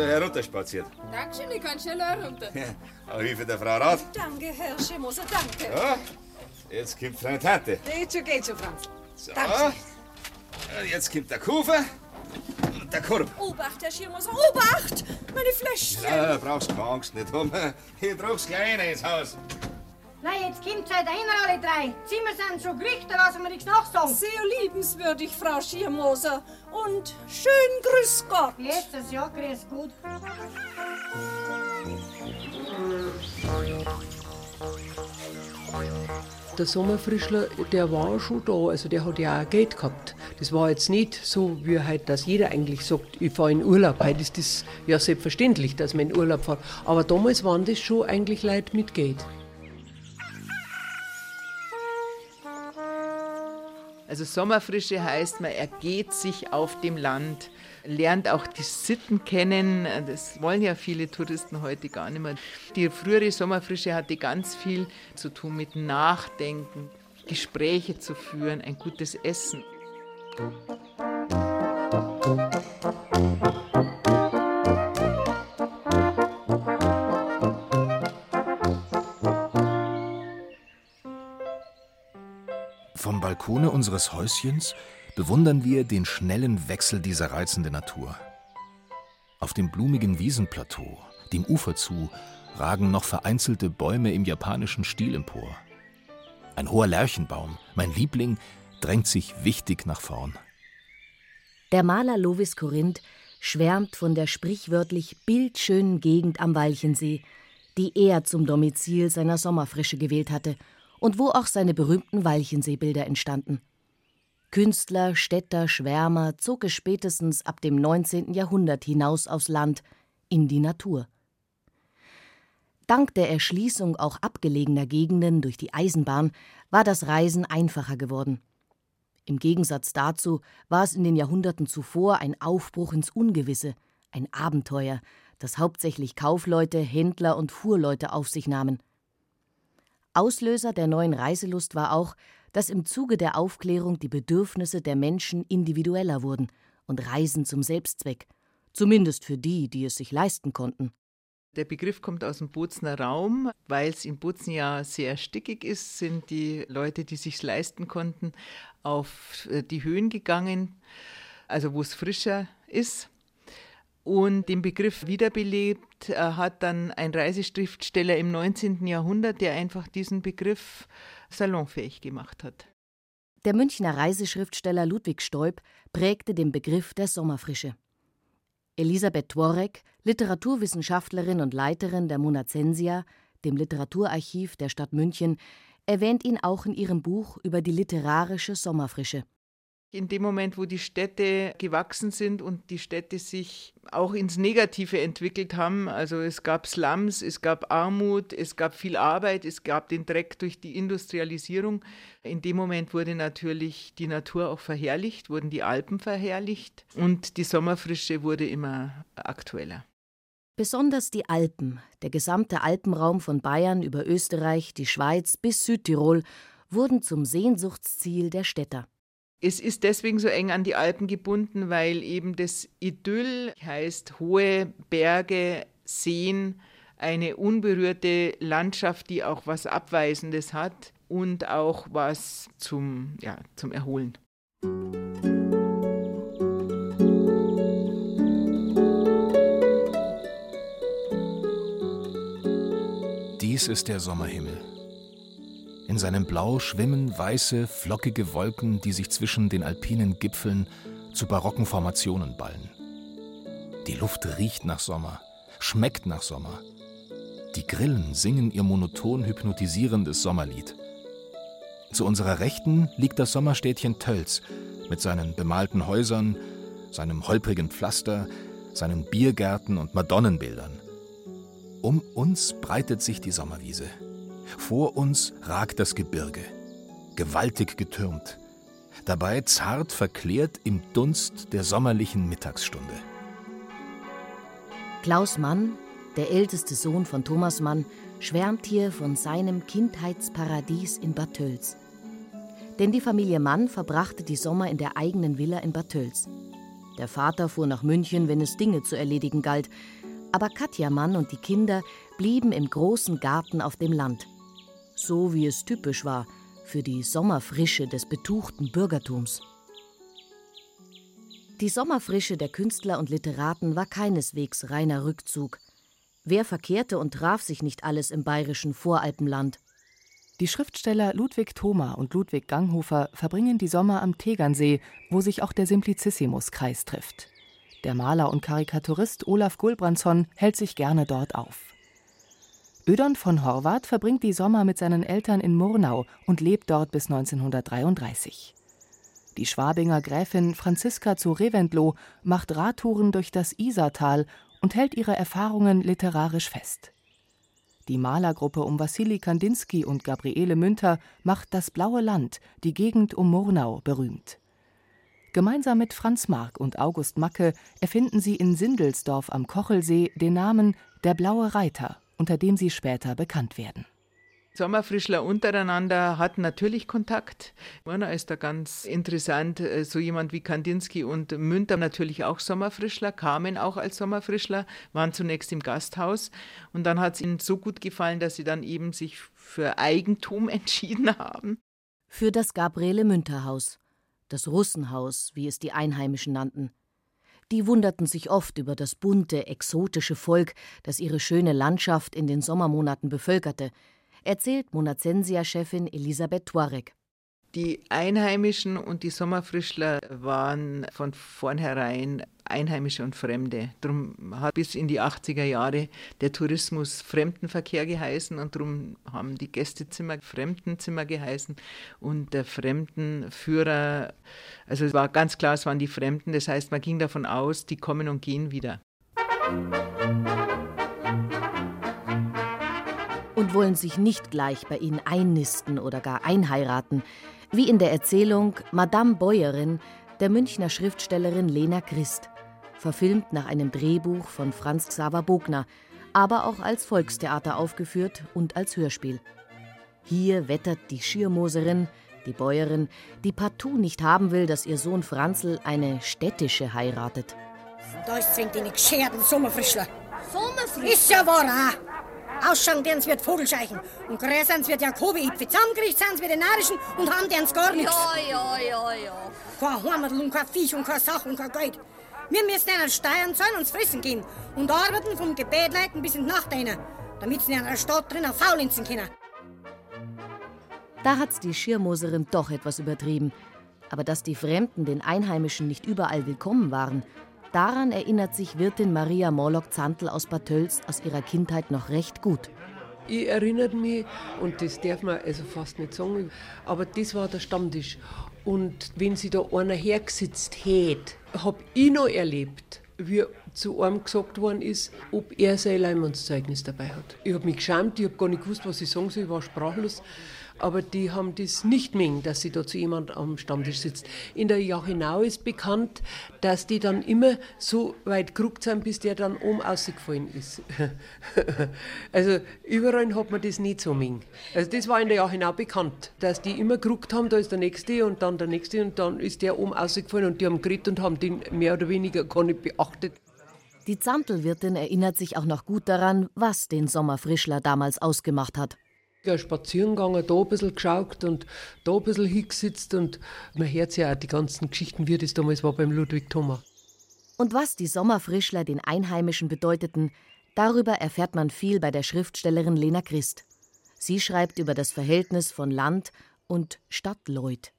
Also herunterspaziert. Dankeschön, ich kann schneller runter. Ja, auf Hilfe der Frau Rat. Danke, Herr Schemoser, danke. Ja, jetzt kommt deine Tante. Geht schon, geht schon, Franz. So. Und jetzt kommt der Kufer und der Korb. Obacht, Herr Schirmoser, Obacht! Meine Fläschchen. Ja, brauchst keine Angst nicht um. Ich trag's gleich rein ins Haus. Na, jetzt kommt seid ihr alle drei. Zimmer sind schon gerichtet, lassen wir nichts nachsagen. Sehr liebenswürdig, Frau Schirmoser. Und schön grüß Gott. Letztes Jahr grüß gut. Der Sommerfrischler, der war schon da, also der hat ja auch Geld gehabt. Das war jetzt nicht so, wie halt, dass jeder eigentlich sagt, ich fahre in Urlaub. Heute ist das ja selbstverständlich, dass man in Urlaub fährt. Aber damals waren das schon eigentlich Leute mit Geld. Also Sommerfrische heißt, man ergeht sich auf dem Land, lernt auch die Sitten kennen. Das wollen ja viele Touristen heute gar nicht mehr. Die frühere Sommerfrische hatte ganz viel zu tun mit Nachdenken, Gespräche zu führen, ein gutes Essen. Vom Balkone unseres Häuschens bewundern wir den schnellen Wechsel dieser reizenden Natur. Auf dem blumigen Wiesenplateau, dem Ufer zu, ragen noch vereinzelte Bäume im japanischen Stil empor. Ein hoher Lärchenbaum, mein Liebling, drängt sich wichtig nach vorn. Der Maler Lovis Korinth schwärmt von der sprichwörtlich bildschönen Gegend am Walchensee, die er zum Domizil seiner Sommerfrische gewählt hatte und wo auch seine berühmten Walchenseebilder entstanden. Künstler, Städter, Schwärmer zog es spätestens ab dem 19. Jahrhundert hinaus aufs Land, in die Natur. Dank der Erschließung auch abgelegener Gegenden durch die Eisenbahn war das Reisen einfacher geworden. Im Gegensatz dazu war es in den Jahrhunderten zuvor ein Aufbruch ins Ungewisse, ein Abenteuer, das hauptsächlich Kaufleute, Händler und Fuhrleute auf sich nahmen. Auslöser der neuen Reiselust war auch, dass im Zuge der Aufklärung die Bedürfnisse der Menschen individueller wurden und Reisen zum Selbstzweck, zumindest für die, die es sich leisten konnten. Der Begriff kommt aus dem Bozner Raum, weil es in Bozen ja sehr stickig ist, sind die Leute, die sich leisten konnten, auf äh, die Höhen gegangen, also wo es frischer ist. Und den Begriff wiederbelebt äh, hat dann ein Reiseschriftsteller im 19. Jahrhundert, der einfach diesen Begriff salonfähig gemacht hat. Der Münchner Reiseschriftsteller Ludwig Stoib prägte den Begriff der Sommerfrische. Elisabeth Tworek, Literaturwissenschaftlerin und Leiterin der Monacensia, dem Literaturarchiv der Stadt München, erwähnt ihn auch in ihrem Buch über die literarische Sommerfrische. In dem Moment, wo die Städte gewachsen sind und die Städte sich auch ins Negative entwickelt haben, also es gab Slums, es gab Armut, es gab viel Arbeit, es gab den Dreck durch die Industrialisierung. In dem Moment wurde natürlich die Natur auch verherrlicht, wurden die Alpen verherrlicht und die Sommerfrische wurde immer aktueller. Besonders die Alpen, der gesamte Alpenraum von Bayern über Österreich, die Schweiz bis Südtirol, wurden zum Sehnsuchtsziel der Städter. Es ist deswegen so eng an die Alpen gebunden, weil eben das Idyll heißt hohe Berge, Seen, eine unberührte Landschaft, die auch was Abweisendes hat und auch was zum, ja, zum Erholen. Dies ist der Sommerhimmel. In seinem Blau schwimmen weiße, flockige Wolken, die sich zwischen den alpinen Gipfeln zu barocken Formationen ballen. Die Luft riecht nach Sommer, schmeckt nach Sommer. Die Grillen singen ihr monoton hypnotisierendes Sommerlied. Zu unserer Rechten liegt das Sommerstädtchen Tölz mit seinen bemalten Häusern, seinem holprigen Pflaster, seinen Biergärten und Madonnenbildern. Um uns breitet sich die Sommerwiese. Vor uns ragt das Gebirge, gewaltig getürmt, dabei zart verklärt im Dunst der sommerlichen Mittagsstunde. Klaus Mann, der älteste Sohn von Thomas Mann, schwärmt hier von seinem Kindheitsparadies in Bad Tölz. Denn die Familie Mann verbrachte die Sommer in der eigenen Villa in Bad Tölz. Der Vater fuhr nach München, wenn es Dinge zu erledigen galt. Aber Katja Mann und die Kinder blieben im großen Garten auf dem Land. So wie es typisch war für die Sommerfrische des betuchten Bürgertums. Die Sommerfrische der Künstler und Literaten war keineswegs reiner Rückzug. Wer verkehrte und traf sich nicht alles im bayerischen Voralpenland? Die Schriftsteller Ludwig Thoma und Ludwig Ganghofer verbringen die Sommer am Tegernsee, wo sich auch der Simplicissimus-Kreis trifft. Der Maler und Karikaturist Olaf Gulbrandsson hält sich gerne dort auf. Ödon von Horvath verbringt die Sommer mit seinen Eltern in Murnau und lebt dort bis 1933. Die Schwabinger Gräfin Franziska zu Reventlow macht Radtouren durch das Isartal und hält ihre Erfahrungen literarisch fest. Die Malergruppe um Wassili Kandinsky und Gabriele Münter macht das Blaue Land, die Gegend um Murnau, berühmt. Gemeinsam mit Franz Mark und August Macke erfinden sie in Sindelsdorf am Kochelsee den Namen Der Blaue Reiter, unter dem sie später bekannt werden. Sommerfrischler untereinander hatten natürlich Kontakt. Murner ist da ganz interessant, äh, so jemand wie Kandinsky und Münter natürlich auch Sommerfrischler, kamen auch als Sommerfrischler, waren zunächst im Gasthaus und dann hat es ihnen so gut gefallen, dass sie dann eben sich für Eigentum entschieden haben. Für das Gabriele Münter Haus, das Russenhaus, wie es die Einheimischen nannten. Die wunderten sich oft über das bunte, exotische Volk, das ihre schöne Landschaft in den Sommermonaten bevölkerte, erzählt Monazensia-Chefin Elisabeth Tuareg. Die Einheimischen und die Sommerfrischler waren von vornherein Einheimische und Fremde. Darum hat bis in die 80er Jahre der Tourismus Fremdenverkehr geheißen und darum haben die Gästezimmer Fremdenzimmer geheißen und der Fremdenführer, also es war ganz klar, es waren die Fremden, das heißt, man ging davon aus, die kommen und gehen wieder. und wollen sich nicht gleich bei ihnen einnisten oder gar einheiraten, wie in der Erzählung Madame Bäuerin der Münchner Schriftstellerin Lena Christ, verfilmt nach einem Drehbuch von Franz Xaver Bogner, aber auch als Volkstheater aufgeführt und als Hörspiel. Hier wettert die Schirmoserin, die Bäuerin, die partout nicht haben will, dass ihr Sohn Franzl eine städtische heiratet. Da ist zwingt die gescherten Sommerfrischler. Sommerfrischler? Ist ja wahr. Ausschauen deren wird Vogelscheichen. Und gräsern wird Jakobi-Ipfe. Zusammengericht sind wir den Narischen und haben deren gar nichts. Ja, ja, ja, ja. Kein Heimatl und kein Viech und keine Sache und kein Geld. Wir müssen ihnen Steuern zahlen und fressen gehen. Und arbeiten vom Gebetleiten bis in die Nacht rein, damit sie in einer Stadt drinnen faulinzen können. Da hat's die Schirmoserin doch etwas übertrieben. Aber dass die Fremden den Einheimischen nicht überall willkommen waren, Daran erinnert sich Wirtin Maria Morlock-Zantl aus Bad Tölz aus ihrer Kindheit noch recht gut. Ich erinnere mich, und das darf man also fast nicht sagen, aber das war der Stammtisch. Und wenn sie da einer hergesetzt hätte, habe ich noch erlebt, wie zu einem gesagt worden ist, ob er sein Leimannszeugnis dabei hat. Ich habe mich geschämt, ich habe gar nicht gewusst, was ich sagen soll, ich war sprachlos aber die haben das nicht mengen, dass sie da zu jemand am Stammtisch sitzt. In der Jachinau ist bekannt, dass die dann immer so weit geruckt sind, bis der dann oben ausgefallen ist. also überall hat man das nicht so mengen. Also das war in der Jachinau bekannt, dass die immer geruckt haben, da ist der Nächste und dann der Nächste und dann ist der oben ausgefallen und die haben geredet und haben den mehr oder weniger gar nicht beachtet. Die Zantelwirtin erinnert sich auch noch gut daran, was den Sommerfrischler damals ausgemacht hat spazieren gegangen, da ein bisschen geschaut und da ein bisschen hingesetzt und man hört ja auch die ganzen Geschichten, wie das damals war beim Ludwig Thoma. Und was die Sommerfrischler den Einheimischen bedeuteten, darüber erfährt man viel bei der Schriftstellerin Lena Christ. Sie schreibt über das Verhältnis von Land und Stadtleut.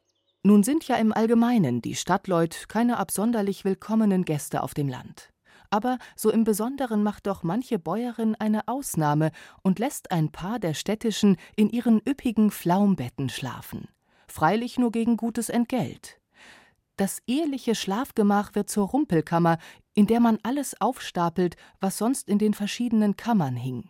Nun sind ja im Allgemeinen die Stadtleut keine absonderlich willkommenen Gäste auf dem Land aber so im Besonderen macht doch manche Bäuerin eine Ausnahme und lässt ein paar der städtischen in ihren üppigen Flaumbetten schlafen. freilich nur gegen gutes Entgelt. Das eheliche Schlafgemach wird zur Rumpelkammer, in der man alles aufstapelt, was sonst in den verschiedenen Kammern hing.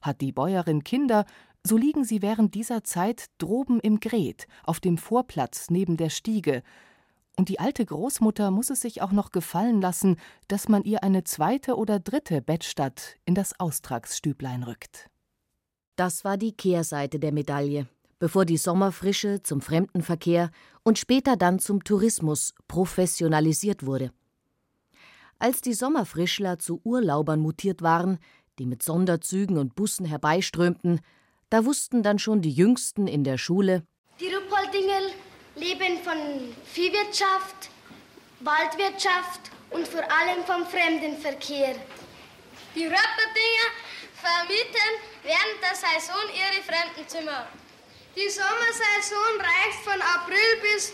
Hat die Bäuerin Kinder, so liegen sie während dieser Zeit droben im Gret, auf dem Vorplatz neben der Stiege, und die alte Großmutter muss es sich auch noch gefallen lassen, dass man ihr eine zweite oder dritte Bettstatt in das Austragsstüblein rückt. Das war die Kehrseite der Medaille, bevor die Sommerfrische zum Fremdenverkehr und später dann zum Tourismus professionalisiert wurde. Als die Sommerfrischler zu Urlaubern mutiert waren, die mit Sonderzügen und Bussen herbeiströmten, da wussten dann schon die Jüngsten in der Schule, die Ruppoldingel leben von Viehwirtschaft, Waldwirtschaft und vor allem vom Fremdenverkehr. Die Rupperdinger vermieten während der Saison ihre Fremdenzimmer. Die Sommersaison reicht von April bis,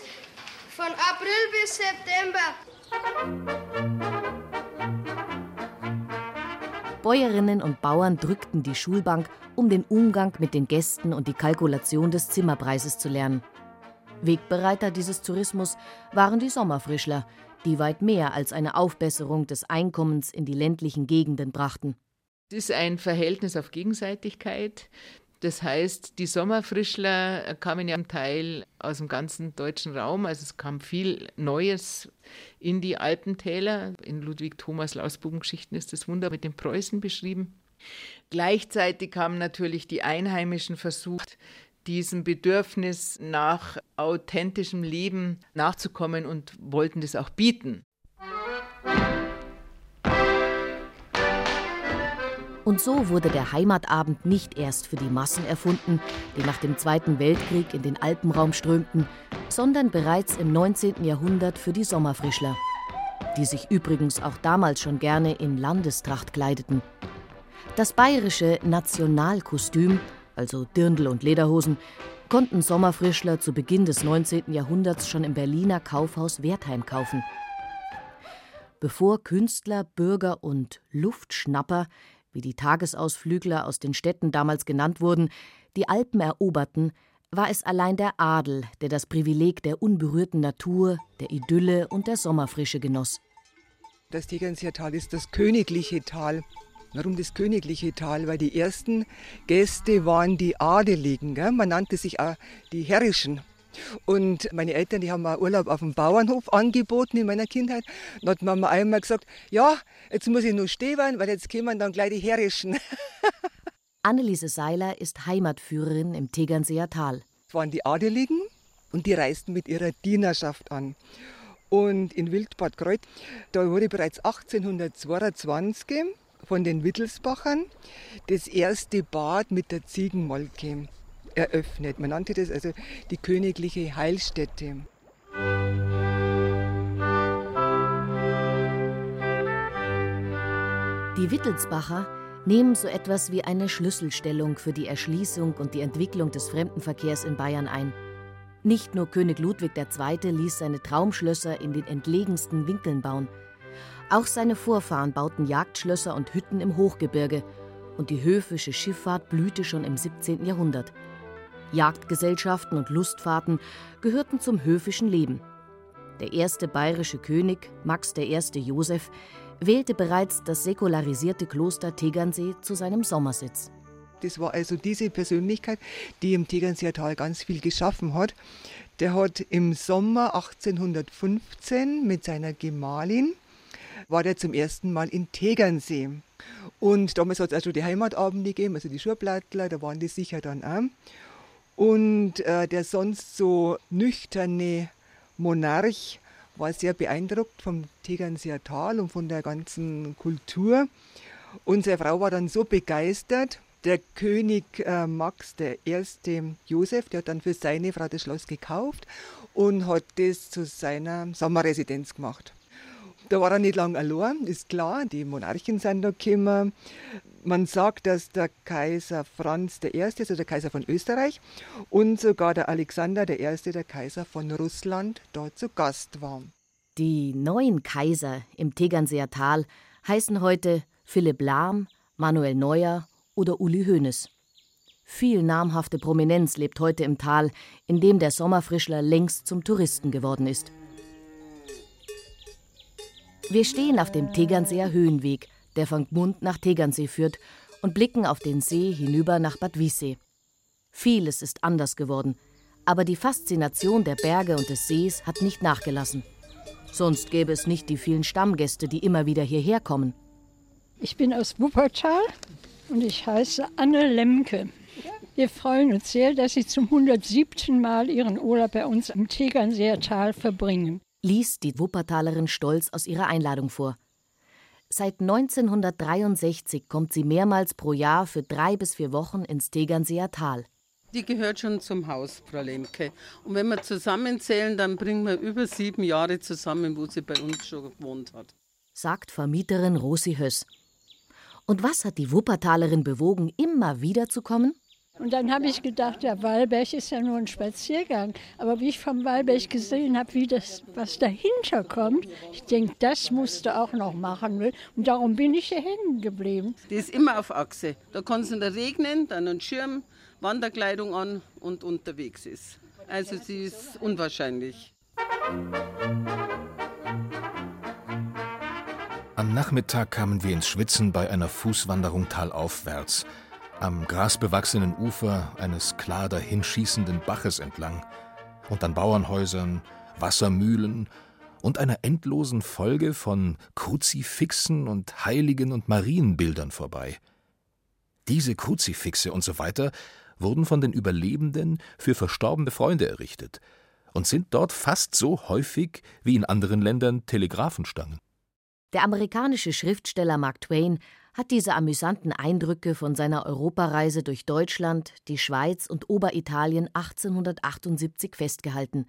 von April bis September. Bäuerinnen und Bauern drückten die Schulbank, um den Umgang mit den Gästen und die Kalkulation des Zimmerpreises zu lernen. Wegbereiter dieses Tourismus waren die Sommerfrischler, die weit mehr als eine Aufbesserung des Einkommens in die ländlichen Gegenden brachten. Es ist ein Verhältnis auf Gegenseitigkeit. Das heißt, die Sommerfrischler kamen ja im Teil aus dem ganzen deutschen Raum. Also es kam viel Neues in die Alpentäler. In Ludwig Thomas Lausbubengeschichten ist das Wunder mit den Preußen beschrieben. Gleichzeitig haben natürlich die Einheimischen versucht, diesem Bedürfnis nach authentischem Leben nachzukommen und wollten das auch bieten. Und so wurde der Heimatabend nicht erst für die Massen erfunden, die nach dem Zweiten Weltkrieg in den Alpenraum strömten, sondern bereits im 19. Jahrhundert für die Sommerfrischler, die sich übrigens auch damals schon gerne in Landestracht kleideten. Das bayerische Nationalkostüm, also Dirndl und Lederhosen, konnten Sommerfrischler zu Beginn des 19. Jahrhunderts schon im Berliner Kaufhaus Wertheim kaufen. Bevor Künstler, Bürger und Luftschnapper wie die Tagesausflügler aus den Städten damals genannt wurden, die Alpen eroberten, war es allein der Adel, der das Privileg der unberührten Natur, der Idylle und der Sommerfrische genoss. Das Tegernseer ist das königliche Tal. Warum das königliche Tal? Weil die ersten Gäste waren die Adeligen. Gell? Man nannte sich auch die Herrischen. Und meine Eltern, die haben mir Urlaub auf dem Bauernhof angeboten in meiner Kindheit. Dann hat Mama einmal gesagt, ja, jetzt muss ich nur stehen, weil jetzt kommen dann gleich die Herrischen. Anneliese Seiler ist Heimatführerin im Tegernseer Tal. Das waren die Adeligen und die reisten mit ihrer Dienerschaft an. Und in Wildbad Kreuth, da wurde bereits 1822 von den Wittelsbachern das erste Bad mit der Ziegenmolke eröffnet. Man nannte das also die königliche Heilstätte. Die Wittelsbacher nehmen so etwas wie eine Schlüsselstellung für die Erschließung und die Entwicklung des Fremdenverkehrs in Bayern ein. Nicht nur König Ludwig II. ließ seine Traumschlösser in den entlegensten Winkeln bauen. Auch seine Vorfahren bauten Jagdschlösser und Hütten im Hochgebirge und die höfische Schifffahrt blühte schon im 17. Jahrhundert. Jagdgesellschaften und Lustfahrten gehörten zum höfischen Leben. Der erste bayerische König, Max I. Joseph, wählte bereits das säkularisierte Kloster Tegernsee zu seinem Sommersitz. Das war also diese Persönlichkeit, die im Tegernseer Tal ganz viel geschaffen hat. Der hat im Sommer 1815 mit seiner Gemahlin war der zum ersten Mal in Tegernsee. Und damals hat es also die Heimatabende gegeben, also die Schurblattler, da waren die sicher dann auch. Und äh, der sonst so nüchterne Monarch war sehr beeindruckt vom Tegernseer Tal und von der ganzen Kultur. Unsere Frau war dann so begeistert. Der König äh, Max I. Josef, der hat dann für seine Frau das Schloss gekauft und hat das zu seiner Sommerresidenz gemacht. Da war er nicht lange allein, ist klar, die Monarchen sind da gekommen. Man sagt, dass der Kaiser Franz I., also der Kaiser von Österreich, und sogar der Alexander I., der Kaiser von Russland, dort zu Gast war. Die neuen Kaiser im Tegernseer Tal heißen heute Philipp Lahm, Manuel Neuer oder Uli Hoeneß. Viel namhafte Prominenz lebt heute im Tal, in dem der Sommerfrischler längst zum Touristen geworden ist. Wir stehen auf dem Tegernseer Höhenweg, der von Gmund nach Tegernsee führt, und blicken auf den See hinüber nach Bad Wiessee. Vieles ist anders geworden, aber die Faszination der Berge und des Sees hat nicht nachgelassen. Sonst gäbe es nicht die vielen Stammgäste, die immer wieder hierher kommen. Ich bin aus Wuppertal und ich heiße Anne Lemke. Wir freuen uns sehr, dass Sie zum 107. Mal Ihren Urlaub bei uns am Tegernseer Tal verbringen. Liest die Wuppertalerin stolz aus ihrer Einladung vor. Seit 1963 kommt sie mehrmals pro Jahr für drei bis vier Wochen ins Tegernseer Tal. Die gehört schon zum Haus, Frau Lemke. Und wenn wir zusammenzählen, dann bringen wir über sieben Jahre zusammen, wo sie bei uns schon gewohnt hat. Sagt Vermieterin Rosi Höss. Und was hat die Wuppertalerin bewogen, immer wieder zu kommen? Und dann habe ich gedacht, der Wallberg ist ja nur ein Spaziergang. Aber wie ich vom Wallberg gesehen habe, wie das, was dahinter kommt, ich denke, das musst du auch noch machen. Und darum bin ich hier hängen geblieben. Die ist immer auf Achse. Da kann es in der regnen, dann einen Schirm, Wanderkleidung an und unterwegs ist. Also sie ist unwahrscheinlich. Am Nachmittag kamen wir ins Schwitzen bei einer Fußwanderung talaufwärts am grasbewachsenen Ufer eines klar dahinschießenden Baches entlang und an Bauernhäusern, Wassermühlen und einer endlosen Folge von Kruzifixen und Heiligen und Marienbildern vorbei. Diese Kruzifixe und so weiter wurden von den Überlebenden für verstorbene Freunde errichtet und sind dort fast so häufig wie in anderen Ländern Telegraphenstangen. Der amerikanische Schriftsteller Mark Twain hat diese amüsanten Eindrücke von seiner Europareise durch Deutschland, die Schweiz und Oberitalien 1878 festgehalten.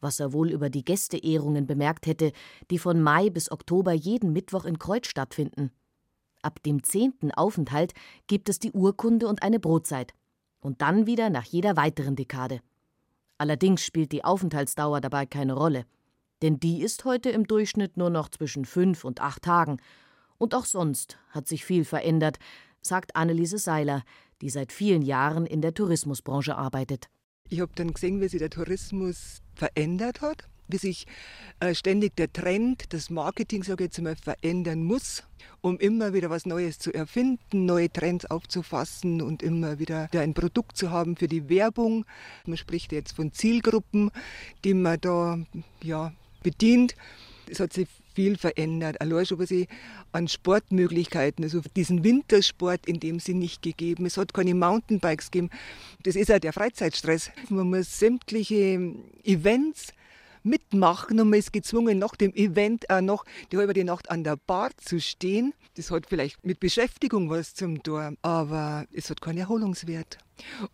Was er wohl über die Gästeehrungen bemerkt hätte, die von Mai bis Oktober jeden Mittwoch in Kreuz stattfinden. Ab dem zehnten Aufenthalt gibt es die Urkunde und eine Brotzeit. Und dann wieder nach jeder weiteren Dekade. Allerdings spielt die Aufenthaltsdauer dabei keine Rolle. Denn die ist heute im Durchschnitt nur noch zwischen fünf und acht Tagen und auch sonst hat sich viel verändert, sagt Anneliese Seiler, die seit vielen Jahren in der Tourismusbranche arbeitet. Ich habe dann gesehen, wie sich der Tourismus verändert hat, wie sich äh, ständig der Trend, das Marketing, sage ich jetzt mal, verändern muss, um immer wieder was Neues zu erfinden, neue Trends aufzufassen und immer wieder ein Produkt zu haben für die Werbung. Man spricht jetzt von Zielgruppen, die man da ja, bedient. Es hat sich viel verändert. Allein schon, was ich an Sportmöglichkeiten, also diesen Wintersport in dem Sinn nicht gegeben. Es hat keine Mountainbikes gegeben. Das ist halt der Freizeitstress. Man muss sämtliche Events mitmachen und man ist gezwungen, nach dem Event auch noch die halbe Nacht an der Bar zu stehen. Das hat vielleicht mit Beschäftigung was zum Tor, aber es hat keinen Erholungswert.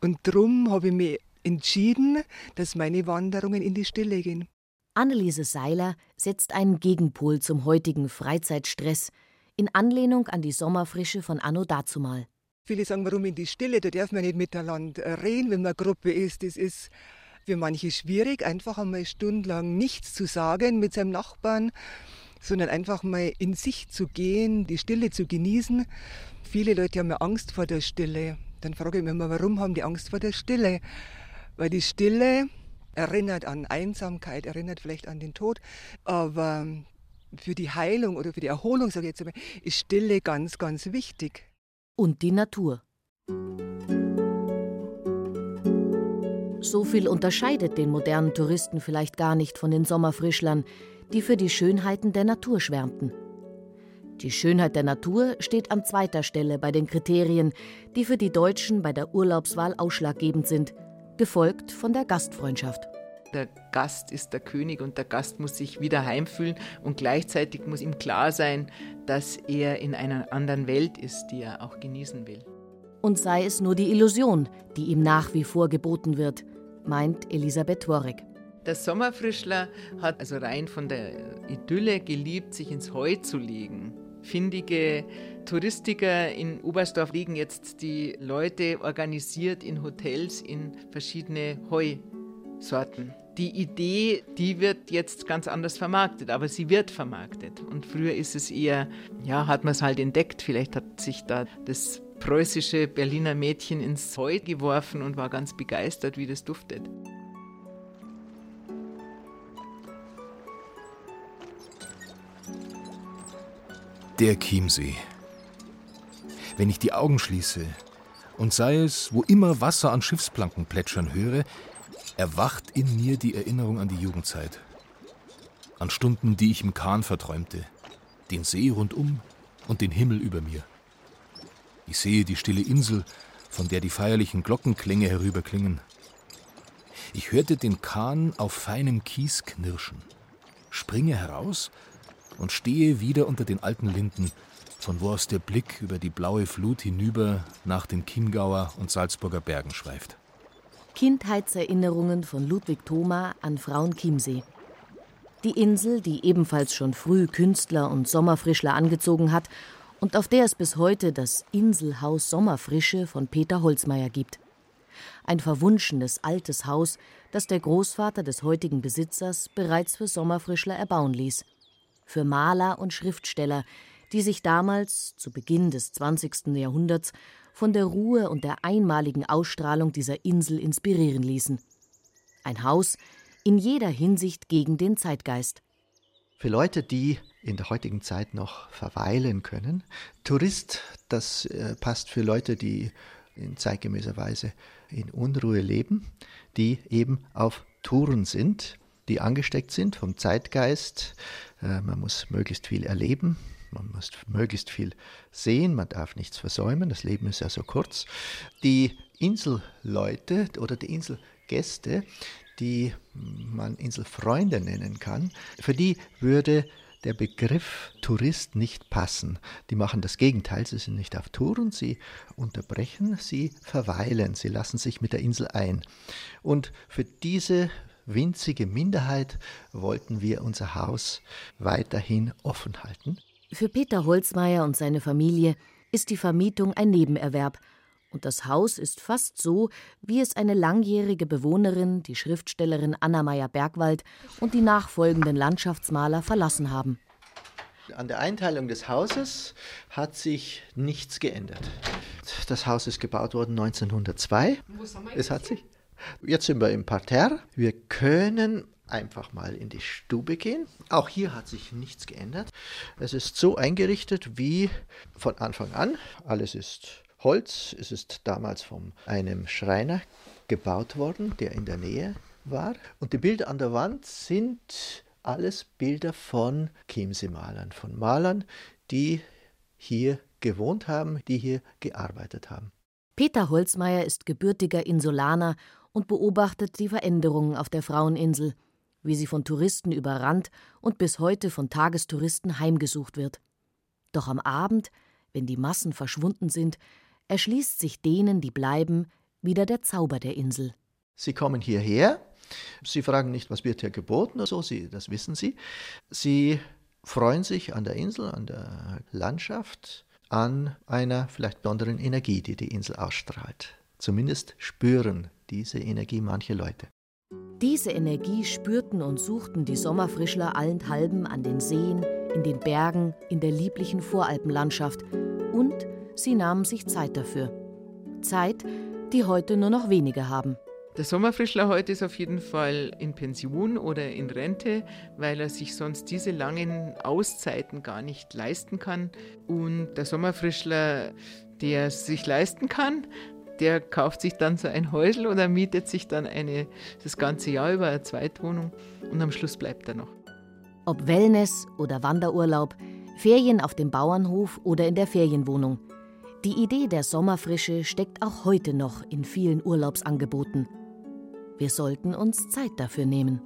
Und darum habe ich mich entschieden, dass meine Wanderungen in die Stille gehen. Anneliese Seiler setzt einen Gegenpol zum heutigen Freizeitstress in Anlehnung an die Sommerfrische von Anno dazumal. Viele sagen, warum in die Stille? Da darf man nicht miteinander reden, wenn man Gruppe ist. Das ist für manche schwierig, einfach einmal stundenlang nichts zu sagen mit seinem Nachbarn, sondern einfach mal in sich zu gehen, die Stille zu genießen. Viele Leute haben ja Angst vor der Stille. Dann frage ich mich immer, warum haben die Angst vor der Stille? Weil die Stille erinnert an Einsamkeit, erinnert vielleicht an den Tod, aber für die Heilung oder für die Erholung, sage ich jetzt mal, ist Stille ganz, ganz wichtig. Und die Natur. So viel unterscheidet den modernen Touristen vielleicht gar nicht von den Sommerfrischlern, die für die Schönheiten der Natur schwärmten. Die Schönheit der Natur steht an zweiter Stelle bei den Kriterien, die für die Deutschen bei der Urlaubswahl ausschlaggebend sind – gefolgt von der Gastfreundschaft. Der Gast ist der König und der Gast muss sich wieder heimfühlen und gleichzeitig muss ihm klar sein, dass er in einer anderen Welt ist, die er auch genießen will. Und sei es nur die Illusion, die ihm nach wie vor geboten wird, meint Elisabeth Tworek. Der Sommerfrischler hat also rein von der Idylle geliebt, sich ins Heu zu legen. Findige Touristiker in Oberstdorf liegen jetzt die Leute organisiert in Hotels in verschiedene Heusorten. Die Idee, die wird jetzt ganz anders vermarktet, aber sie wird vermarktet. Und früher ist es eher, ja, hat man es halt entdeckt. Vielleicht hat sich da das preußische Berliner Mädchen ins Heu geworfen und war ganz begeistert, wie das duftet. Der Chiemsee. Wenn ich die Augen schließe und sei es, wo immer Wasser an Schiffsplanken plätschern höre, erwacht in mir die Erinnerung an die Jugendzeit. An Stunden, die ich im Kahn verträumte, den See rundum und den Himmel über mir. Ich sehe die stille Insel, von der die feierlichen Glockenklänge herüberklingen. Ich hörte den Kahn auf feinem Kies knirschen, springe heraus und stehe wieder unter den alten Linden, von wo aus der Blick über die blaue Flut hinüber nach den Chiemgauer und Salzburger Bergen schweift. Kindheitserinnerungen von Ludwig Thoma an Frauenchiemsee. Die Insel, die ebenfalls schon früh Künstler und Sommerfrischler angezogen hat und auf der es bis heute das Inselhaus Sommerfrische von Peter Holzmeier gibt. Ein verwunschenes altes Haus, das der Großvater des heutigen Besitzers bereits für Sommerfrischler erbauen ließ. Für Maler und Schriftsteller, die sich damals, zu Beginn des 20. Jahrhunderts, von der Ruhe und der einmaligen Ausstrahlung dieser Insel inspirieren ließen. Ein Haus in jeder Hinsicht gegen den Zeitgeist. Für Leute, die in der heutigen Zeit noch verweilen können. Tourist, das äh, passt für Leute, die in zeitgemäßer Weise in Unruhe leben, die eben auf Touren sind, die angesteckt sind vom Zeitgeist. Äh, man muss möglichst viel erleben, man muss möglichst viel sehen, man darf nichts versäumen, das Leben ist ja so kurz. Die Inselleute oder die Inselgäste, die man Inselfreunde nennen kann, für die würde der Begriff Tourist nicht passen. Die machen das Gegenteil, sie sind nicht auf Touren, sie unterbrechen, sie verweilen, sie lassen sich mit der Insel ein. Und für diese winzige Minderheit wollten wir unser Haus weiterhin offen halten. Für Peter Holzmeier und seine Familie ist die Vermietung ein Nebenerwerb. Und das Haus ist fast so, wie es eine langjährige Bewohnerin, die Schriftstellerin Anna Meyer-Bergwald und die nachfolgenden Landschaftsmaler verlassen haben. An der Einteilung des Hauses hat sich nichts geändert. Das Haus ist gebaut worden 1902. Es hat sich. Jetzt sind wir im Parterre. Wir können einfach mal in die Stube gehen. Auch hier hat sich nichts geändert. Es ist so eingerichtet wie von Anfang an. Alles ist Holz. Es ist damals von einem Schreiner gebaut worden, der in der Nähe war. Und die Bilder an der Wand sind alles Bilder von Chiemsee-Malern, von Malern, die hier gewohnt haben, die hier gearbeitet haben. Peter Holzmeier ist gebürtiger Insulaner und beobachtet die Veränderungen auf der Fraueninsel wie sie von Touristen überrannt und bis heute von Tagestouristen heimgesucht wird. Doch am Abend, wenn die Massen verschwunden sind, erschließt sich denen, die bleiben, wieder der Zauber der Insel. Sie kommen hierher, sie fragen nicht, was wird hier geboten oder so, sie, das wissen sie. Sie freuen sich an der Insel, an der Landschaft, an einer vielleicht besonderen Energie, die die Insel ausstrahlt. Zumindest spüren diese Energie manche Leute. Diese Energie spürten und suchten die Sommerfrischler allenthalben an den Seen, in den Bergen, in der lieblichen Voralpenlandschaft und sie nahmen sich Zeit dafür. Zeit, die heute nur noch wenige haben. Der Sommerfrischler heute ist auf jeden Fall in Pension oder in Rente, weil er sich sonst diese langen Auszeiten gar nicht leisten kann. Und der Sommerfrischler, der es sich leisten kann, der kauft sich dann so ein Häusl oder mietet sich dann eine, das ganze Jahr über eine Zweitwohnung und am Schluss bleibt er noch. Ob Wellness oder Wanderurlaub, Ferien auf dem Bauernhof oder in der Ferienwohnung. Die Idee der Sommerfrische steckt auch heute noch in vielen Urlaubsangeboten. Wir sollten uns Zeit dafür nehmen.